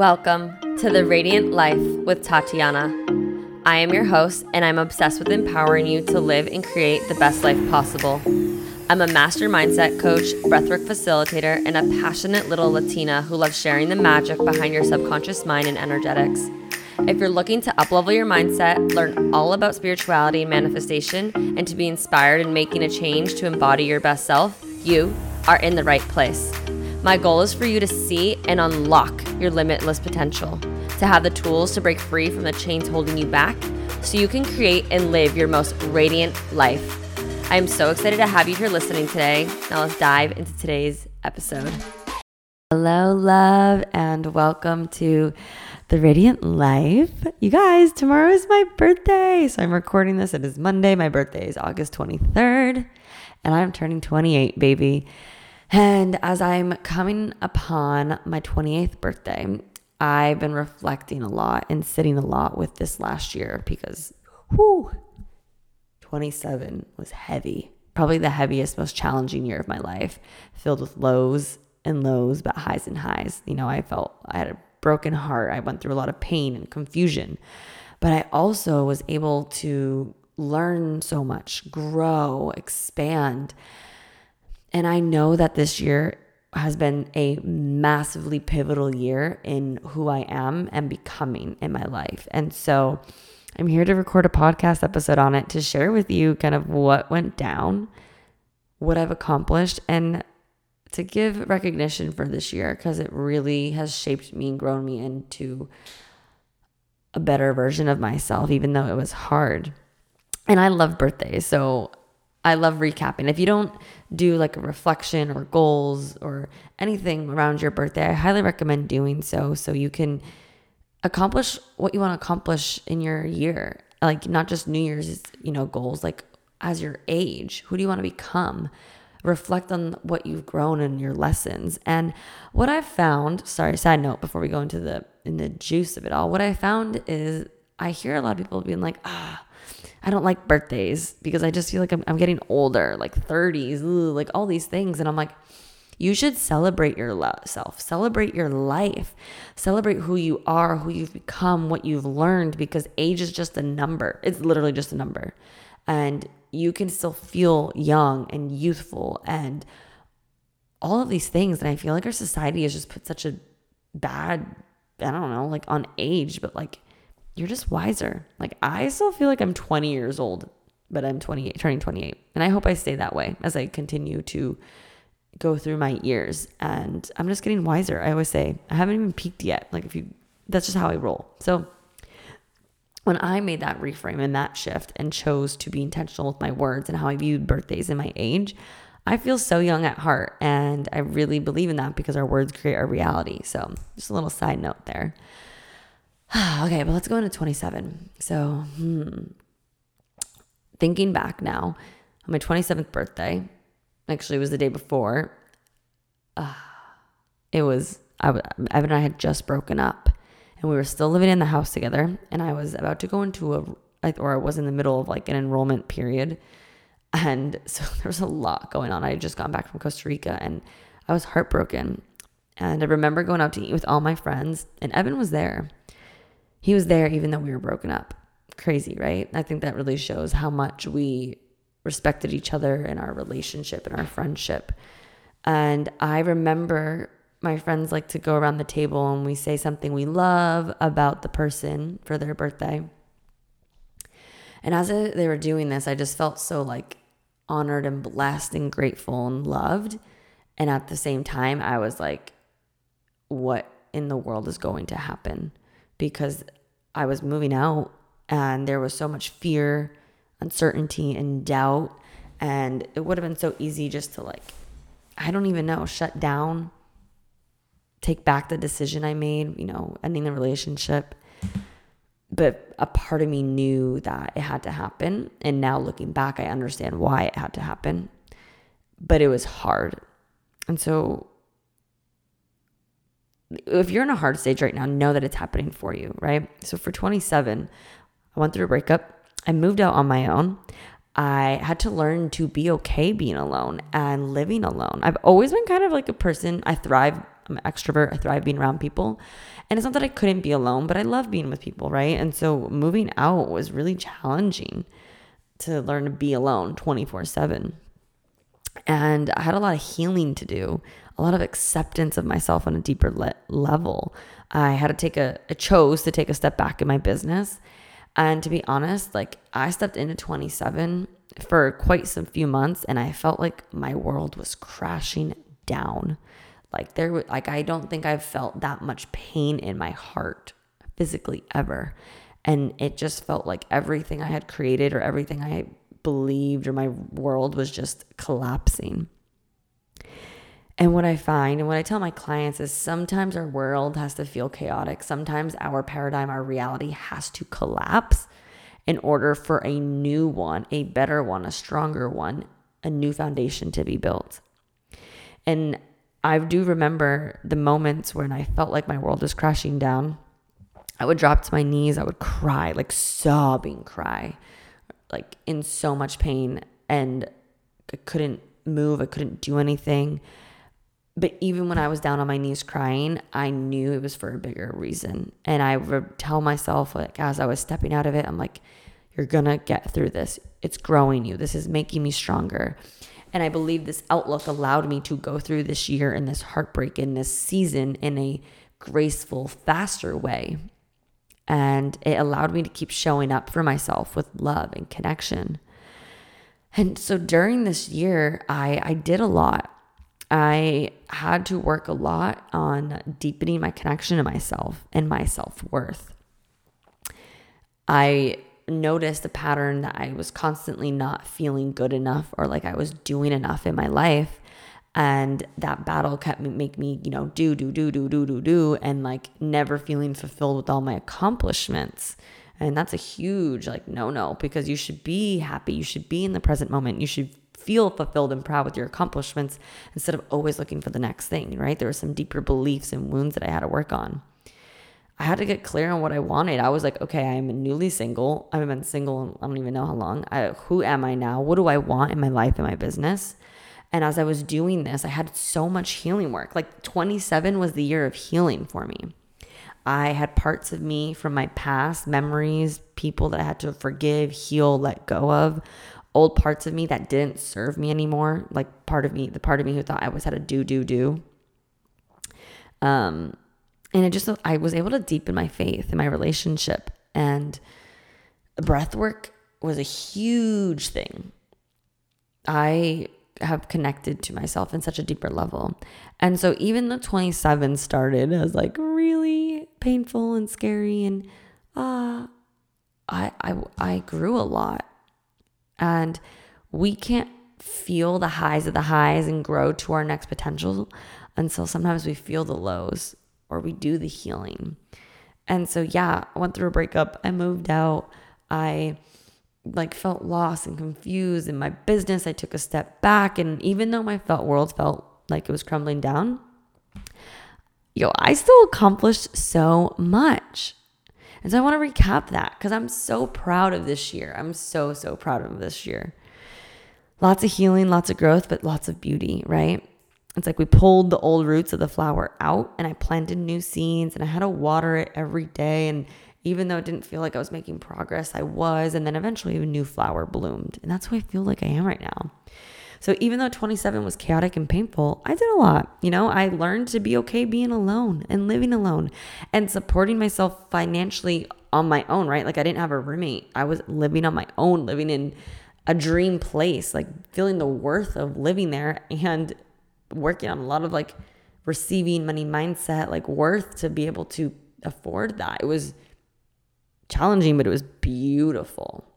Welcome to the Radiant Life with Tatiana. I am your host, and I'm obsessed with empowering you to live and create the best life possible. I'm a master mindset coach, breathwork facilitator, and a passionate little Latina who loves sharing the magic behind your subconscious mind and energetics. If you're looking to uplevel your mindset, learn all about spirituality and manifestation, and to be inspired in making a change to embody your best self, you are in the right place. My goal is for you to see and unlock your limitless potential, to have the tools to break free from the chains holding you back so you can create and live your most radiant life. I am so excited to have you here listening today. Now let's dive into today's episode. Hello, love, and welcome to the Radiant Life. You guys, tomorrow is my birthday. So I'm recording this. It is Monday. My birthday is August 23rd, and I'm turning 28, baby. And as I'm coming upon my 28th birthday, I've been reflecting a lot and sitting a lot with this last year because, whew, 27 was heavy. Probably the heaviest, most challenging year of my life, filled with lows and lows, but highs and highs. You know, I felt I had a broken heart. I went through a lot of pain and confusion, but I also was able to learn so much, grow, expand. And I know that this year has been a massively pivotal year in who I am and becoming in my life. And so I'm here to record a podcast episode on it to share with you kind of what went down, what I've accomplished, and to give recognition for this year because it really has shaped me and grown me into a better version of myself, even though it was hard. And I love birthdays. So I love recapping. If you don't do like a reflection or goals or anything around your birthday, I highly recommend doing so so you can accomplish what you want to accomplish in your year. Like not just New Year's, you know, goals, like as your age, who do you want to become? Reflect on what you've grown and your lessons. And what I've found, sorry, side note before we go into the in the juice of it all, what I found is I hear a lot of people being like, ah, I don't like birthdays because I just feel like I'm, I'm getting older, like 30s, ugh, like all these things. And I'm like, you should celebrate yourself, celebrate your life, celebrate who you are, who you've become, what you've learned, because age is just a number. It's literally just a number. And you can still feel young and youthful and all of these things. And I feel like our society has just put such a bad, I don't know, like on age, but like, you're just wiser. Like I still feel like I'm 20 years old, but I'm 28, turning 28. And I hope I stay that way as I continue to go through my years. And I'm just getting wiser. I always say, I haven't even peaked yet. Like if you, that's just how I roll. So when I made that reframe and that shift and chose to be intentional with my words and how I viewed birthdays and my age, I feel so young at heart. And I really believe in that because our words create our reality. So just a little side note there. okay, but let's go into 27. So, hmm, thinking back now, on my 27th birthday, actually, it was the day before. Uh, it was, I, Evan and I had just broken up and we were still living in the house together. And I was about to go into a, or I was in the middle of like an enrollment period. And so there was a lot going on. I had just gone back from Costa Rica and I was heartbroken. And I remember going out to eat with all my friends, and Evan was there he was there even though we were broken up. Crazy, right? I think that really shows how much we respected each other in our relationship and our friendship. And I remember my friends like to go around the table and we say something we love about the person for their birthday. And as they were doing this, I just felt so like honored and blessed and grateful and loved. And at the same time, I was like, what in the world is going to happen? because I was moving out and there was so much fear, uncertainty, and doubt. And it would have been so easy just to, like, I don't even know, shut down, take back the decision I made, you know, ending the relationship. But a part of me knew that it had to happen. And now looking back, I understand why it had to happen. But it was hard. And so if you're in a hard stage right now, know that it's happening for you, right? So for 27, I went through a breakup. I moved out on my own. I had to learn to be okay being alone and living alone. I've always been kind of like a person, I thrive I'm an extrovert. I thrive being around people. And it's not that I couldn't be alone, but I love being with people, right? And so moving out was really challenging to learn to be alone 24 7. And I had a lot of healing to do, a lot of acceptance of myself on a deeper le- level. I had to take a, I chose to take a step back in my business. And to be honest, like I stepped into 27 for quite some few months and I felt like my world was crashing down. Like there was, like I don't think I've felt that much pain in my heart physically ever. And it just felt like everything I had created or everything I believed or my world was just collapsing. And what I find and what I tell my clients is sometimes our world has to feel chaotic. Sometimes our paradigm, our reality has to collapse in order for a new one, a better one, a stronger one, a new foundation to be built. And I do remember the moments when I felt like my world was crashing down. I would drop to my knees, I would cry, like sobbing cry, like in so much pain. And I couldn't move, I couldn't do anything. But even when I was down on my knees crying, I knew it was for a bigger reason. And I would tell myself, like, as I was stepping out of it, I'm like, you're gonna get through this. It's growing you. This is making me stronger. And I believe this outlook allowed me to go through this year and this heartbreak in this season in a graceful, faster way. And it allowed me to keep showing up for myself with love and connection. And so during this year, I, I did a lot. I had to work a lot on deepening my connection to myself and my self worth. I noticed a pattern that I was constantly not feeling good enough or like I was doing enough in my life. And that battle kept me make me, you know, do, do, do, do, do, do, do, and like never feeling fulfilled with all my accomplishments. And that's a huge like no no because you should be happy. You should be in the present moment. You should feel fulfilled and proud with your accomplishments instead of always looking for the next thing, right? There were some deeper beliefs and wounds that I had to work on. I had to get clear on what I wanted. I was like, okay, I'm newly single. I've been single, I don't even know how long. I, who am I now? What do I want in my life and my business? And as I was doing this, I had so much healing work. Like 27 was the year of healing for me. I had parts of me from my past, memories, people that I had to forgive, heal, let go of, old parts of me that didn't serve me anymore. Like part of me, the part of me who thought I always had to do, do, do. Um, and it just, I was able to deepen my faith in my relationship. And breath work was a huge thing. I have connected to myself in such a deeper level. And so even the 27 started as like really painful and scary and uh I I I grew a lot. And we can't feel the highs of the highs and grow to our next potential until sometimes we feel the lows or we do the healing. And so, yeah, I went through a breakup. I moved out. I like felt lost and confused in my business. I took a step back. And even though my felt world felt like it was crumbling down, yo, I still accomplished so much. And so I want to recap that because I'm so proud of this year. I'm so, so proud of this year. Lots of healing, lots of growth, but lots of beauty, right? It's like we pulled the old roots of the flower out and I planted new seeds and I had to water it every day. And even though it didn't feel like I was making progress, I was. And then eventually a new flower bloomed. And that's what I feel like I am right now. So even though 27 was chaotic and painful, I did a lot. You know, I learned to be okay being alone and living alone and supporting myself financially on my own, right? Like I didn't have a roommate. I was living on my own, living in a dream place, like feeling the worth of living there and working on a lot of like receiving money mindset, like worth to be able to afford that. It was challenging, but it was beautiful.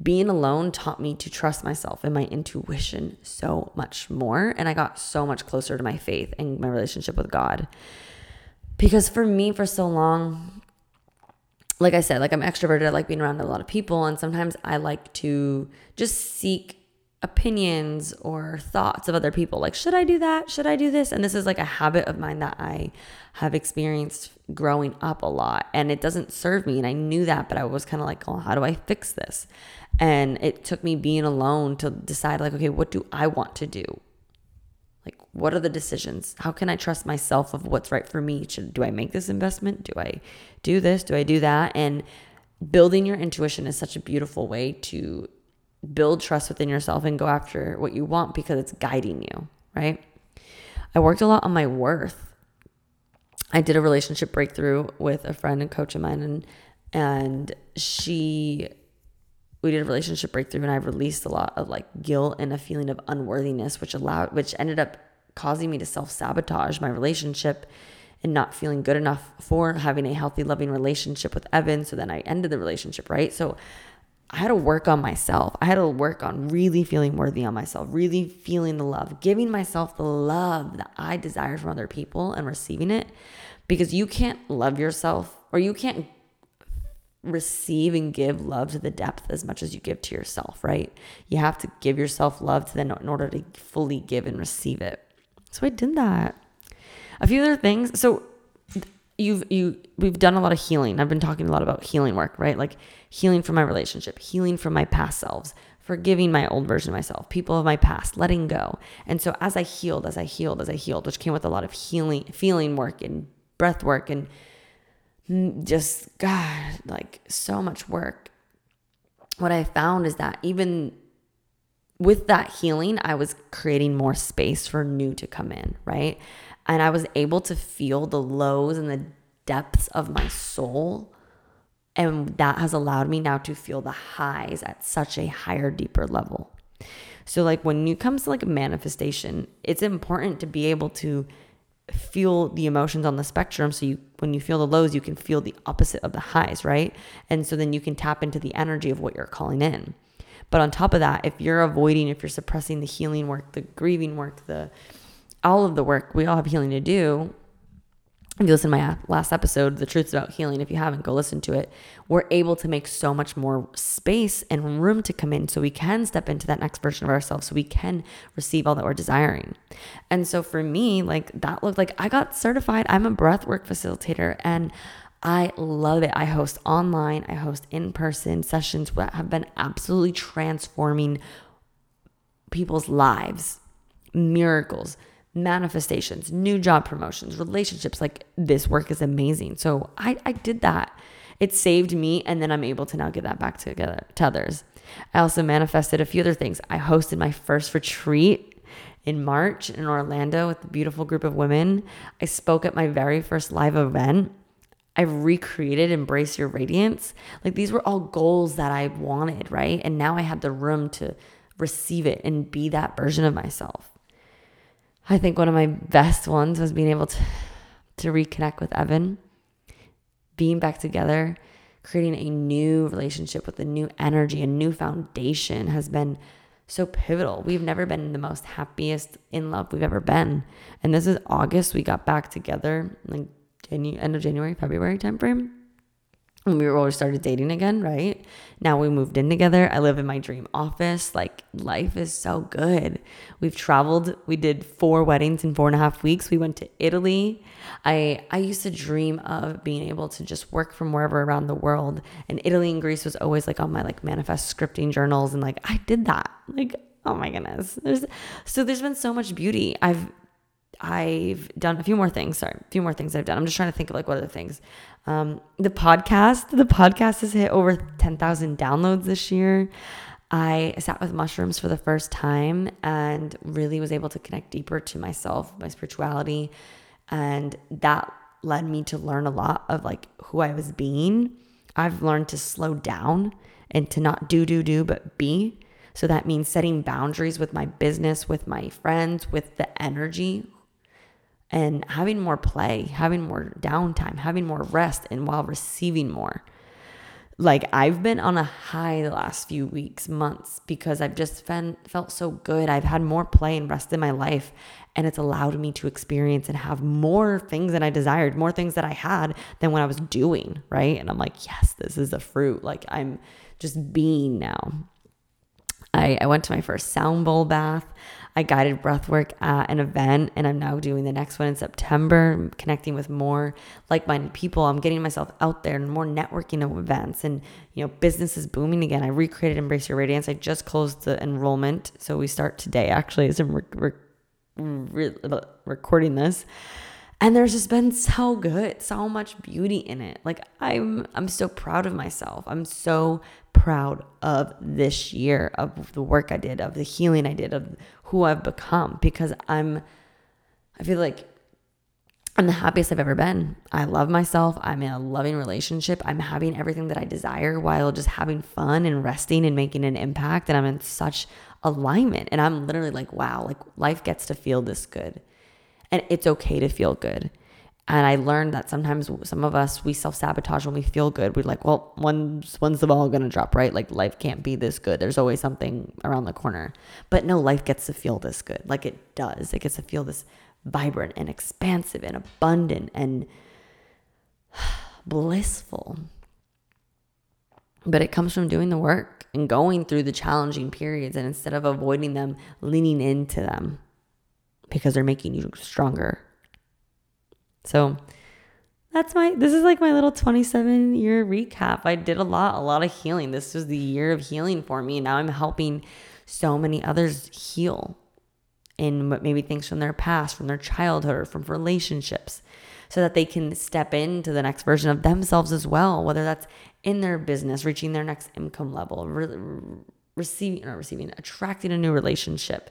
Being alone taught me to trust myself and my intuition so much more. And I got so much closer to my faith and my relationship with God. Because for me, for so long, like I said, like I'm extroverted, I like being around a lot of people. And sometimes I like to just seek opinions or thoughts of other people. Like, should I do that? Should I do this? And this is like a habit of mine that I have experienced growing up a lot. And it doesn't serve me. And I knew that, but I was kind of like, oh, how do I fix this? And it took me being alone to decide, like, okay, what do I want to do? Like, What are the decisions? How can I trust myself of what's right for me? Should, do I make this investment? Do I do this? Do I do that? And building your intuition is such a beautiful way to build trust within yourself and go after what you want because it's guiding you, right? I worked a lot on my worth. I did a relationship breakthrough with a friend and coach of mine and and she we did a relationship breakthrough and I released a lot of like guilt and a feeling of unworthiness which allowed which ended up causing me to self-sabotage my relationship and not feeling good enough for having a healthy loving relationship with Evan so then I ended the relationship, right? So I had to work on myself. I had to work on really feeling worthy on myself, really feeling the love, giving myself the love that I desire from other people and receiving it because you can't love yourself or you can't receive and give love to the depth as much as you give to yourself, right? You have to give yourself love to then in order to fully give and receive it. So I did that. A few other things. So you've you we've done a lot of healing. I've been talking a lot about healing work, right? Like healing from my relationship, healing from my past selves, forgiving my old version of myself, people of my past, letting go. And so as I healed, as I healed, as I healed, which came with a lot of healing, feeling work and breath work and just God, like so much work. What I found is that even with that healing, I was creating more space for new to come in, right? And I was able to feel the lows and the depths of my soul. And that has allowed me now to feel the highs at such a higher, deeper level. So, like when it comes to like manifestation, it's important to be able to feel the emotions on the spectrum so you when you feel the lows you can feel the opposite of the highs right and so then you can tap into the energy of what you're calling in but on top of that if you're avoiding if you're suppressing the healing work the grieving work the all of the work we all have healing to do if you listen to my last episode, The Truth's About Healing, if you haven't, go listen to it. We're able to make so much more space and room to come in so we can step into that next version of ourselves, so we can receive all that we're desiring. And so for me, like that looked like I got certified. I'm a breathwork facilitator and I love it. I host online, I host in person sessions that have been absolutely transforming people's lives, miracles manifestations, new job promotions, relationships. Like this work is amazing. So I, I did that. It saved me, and then I'm able to now give that back together to others. I also manifested a few other things. I hosted my first retreat in March in Orlando with a beautiful group of women. I spoke at my very first live event. I recreated Embrace Your Radiance. Like these were all goals that I wanted, right? And now I had the room to receive it and be that version of myself. I think one of my best ones was being able to to reconnect with Evan, being back together, creating a new relationship with a new energy, a new foundation has been so pivotal. We've never been the most happiest in love we've ever been. And this is August. We got back together like Janu- end of January, February timeframe when we were started dating again, right? Now we moved in together. I live in my dream office. Like life is so good. We've traveled. We did four weddings in four and a half weeks. We went to Italy. I I used to dream of being able to just work from wherever around the world. And Italy and Greece was always like on my like manifest scripting journals. And like I did that. Like, oh my goodness. There's so there's been so much beauty. I've I've done a few more things. Sorry, a few more things I've done. I'm just trying to think of like what other things. Um, the podcast, the podcast has hit over 10,000 downloads this year. I sat with mushrooms for the first time and really was able to connect deeper to myself, my spirituality. And that led me to learn a lot of like who I was being. I've learned to slow down and to not do, do, do, but be. So that means setting boundaries with my business, with my friends, with the energy and having more play, having more downtime, having more rest, and while receiving more. Like I've been on a high the last few weeks, months, because I've just been felt so good. I've had more play and rest in my life, and it's allowed me to experience and have more things that I desired, more things that I had than what I was doing, right? And I'm like, yes, this is the fruit. Like I'm just being now. I, I went to my first sound bowl bath. I guided breathwork at an event, and I'm now doing the next one in September. Connecting with more like-minded people. I'm getting myself out there and more networking of events, and you know, business is booming again. I recreated Embrace Your Radiance. I just closed the enrollment, so we start today. Actually, as I'm re- re- re- recording this. And there's just been so good, so much beauty in it. Like I'm I'm so proud of myself. I'm so proud of this year of the work I did, of the healing I did, of who I've become because I'm I feel like I'm the happiest I've ever been. I love myself. I'm in a loving relationship. I'm having everything that I desire while just having fun and resting and making an impact. And I'm in such alignment. And I'm literally like, wow, like life gets to feel this good. And it's okay to feel good. And I learned that sometimes some of us we self sabotage when we feel good. We're like, well, when's when's the ball gonna drop, right? Like life can't be this good. There's always something around the corner. But no, life gets to feel this good. Like it does. It gets to feel this vibrant and expansive and abundant and blissful. But it comes from doing the work and going through the challenging periods and instead of avoiding them, leaning into them because they're making you stronger. So that's my this is like my little 27 year recap. I did a lot, a lot of healing. This was the year of healing for me. Now I'm helping so many others heal in what maybe things from their past, from their childhood, or from relationships, so that they can step into the next version of themselves as well, whether that's in their business, reaching their next income level, re- receiving, not receiving, attracting a new relationship.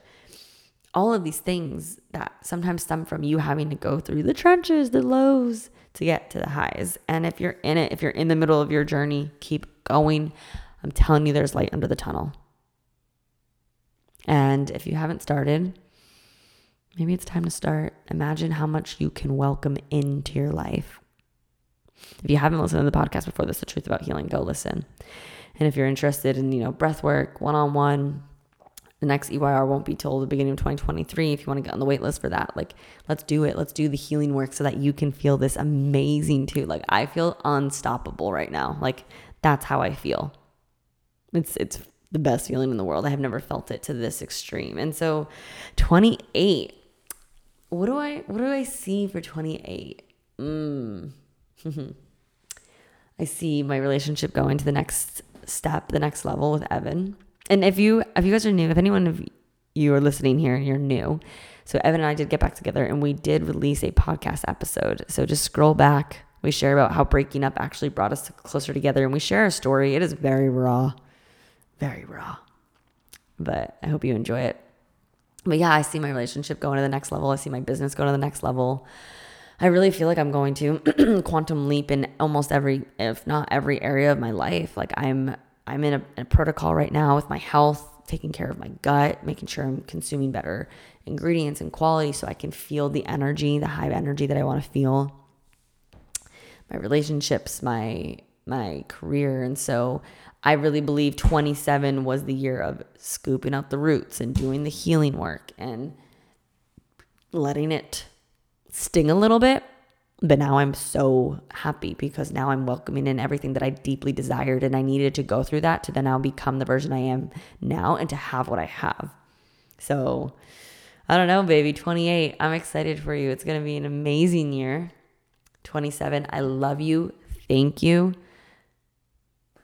All of these things that sometimes stem from you having to go through the trenches, the lows to get to the highs. And if you're in it, if you're in the middle of your journey, keep going. I'm telling you, there's light under the tunnel. And if you haven't started, Maybe it's time to start. Imagine how much you can welcome into your life. If you haven't listened to the podcast before, this is the truth about healing, go listen. And if you're interested in, you know, breath work, one-on-one, the next EYR won't be till the beginning of 2023. If you want to get on the wait list for that, like let's do it. Let's do the healing work so that you can feel this amazing too. Like I feel unstoppable right now. Like that's how I feel. It's it's the best feeling in the world. I have never felt it to this extreme. And so 28 what do I what do I see for 28? Mm. I see my relationship going to the next step, the next level with Evan. And if you if you guys are new, if anyone of you are listening here and you're new, so Evan and I did get back together and we did release a podcast episode. So just scroll back. We share about how breaking up actually brought us closer together and we share a story. It is very raw. Very raw. But I hope you enjoy it but yeah, I see my relationship going to the next level. I see my business going to the next level. I really feel like I'm going to quantum leap in almost every, if not every area of my life. Like I'm, I'm in a, a protocol right now with my health, taking care of my gut, making sure I'm consuming better ingredients and quality so I can feel the energy, the high energy that I want to feel. My relationships, my my career, and so I really believe 27 was the year of scooping out the roots and doing the healing work and letting it sting a little bit. But now I'm so happy because now I'm welcoming in everything that I deeply desired and I needed to go through that to then now become the version I am now and to have what I have. So I don't know, baby, 28. I'm excited for you. It's going to be an amazing year. 27. I love you. Thank you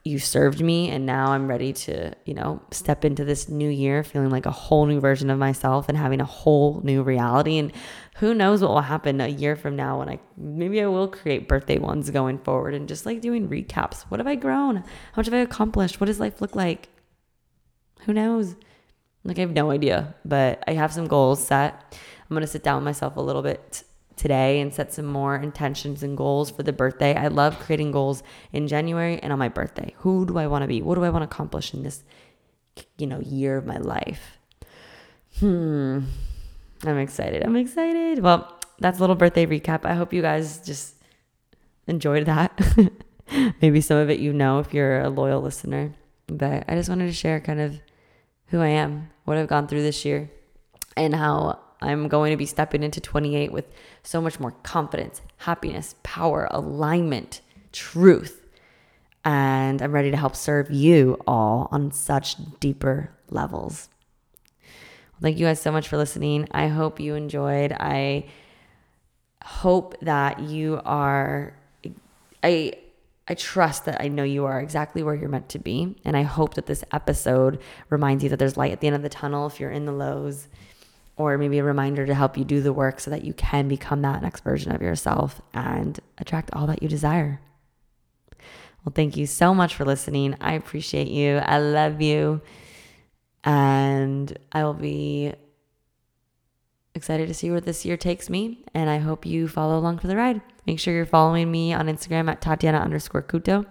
you served me and now I'm ready to, you know, step into this new year feeling like a whole new version of myself and having a whole new reality and who knows what will happen a year from now when I maybe I will create birthday ones going forward and just like doing recaps. What have I grown? How much have I accomplished? What does life look like? Who knows? Like I have no idea, but I have some goals set. I'm going to sit down with myself a little bit today and set some more intentions and goals for the birthday. I love creating goals in January and on my birthday. Who do I want to be? What do I want to accomplish in this you know year of my life? Hmm. I'm excited. I'm excited. Well, that's a little birthday recap. I hope you guys just enjoyed that. Maybe some of it you know if you're a loyal listener. But I just wanted to share kind of who I am, what I've gone through this year, and how I'm going to be stepping into 28 with so much more confidence, happiness, power, alignment, truth. And I'm ready to help serve you all on such deeper levels. Thank you guys so much for listening. I hope you enjoyed. I hope that you are I I trust that I know you are exactly where you're meant to be. And I hope that this episode reminds you that there's light at the end of the tunnel if you're in the lows or maybe a reminder to help you do the work so that you can become that next version of yourself and attract all that you desire. Well, thank you so much for listening. I appreciate you. I love you. And I will be excited to see where this year takes me. And I hope you follow along for the ride. Make sure you're following me on Instagram at Tatiana underscore Couto.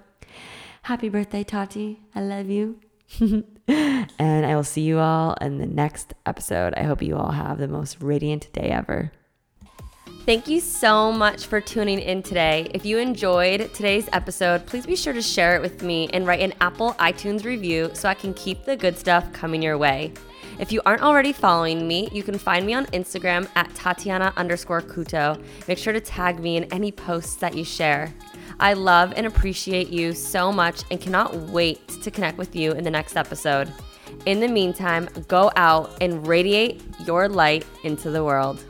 Happy birthday, Tati. I love you. and I will see you all in the next episode. I hope you all have the most radiant day ever. Thank you so much for tuning in today. If you enjoyed today's episode, please be sure to share it with me and write an Apple iTunes review so I can keep the good stuff coming your way. If you aren't already following me, you can find me on Instagram at Tatiana underscore Couto. Make sure to tag me in any posts that you share. I love and appreciate you so much and cannot wait to connect with you in the next episode. In the meantime, go out and radiate your light into the world.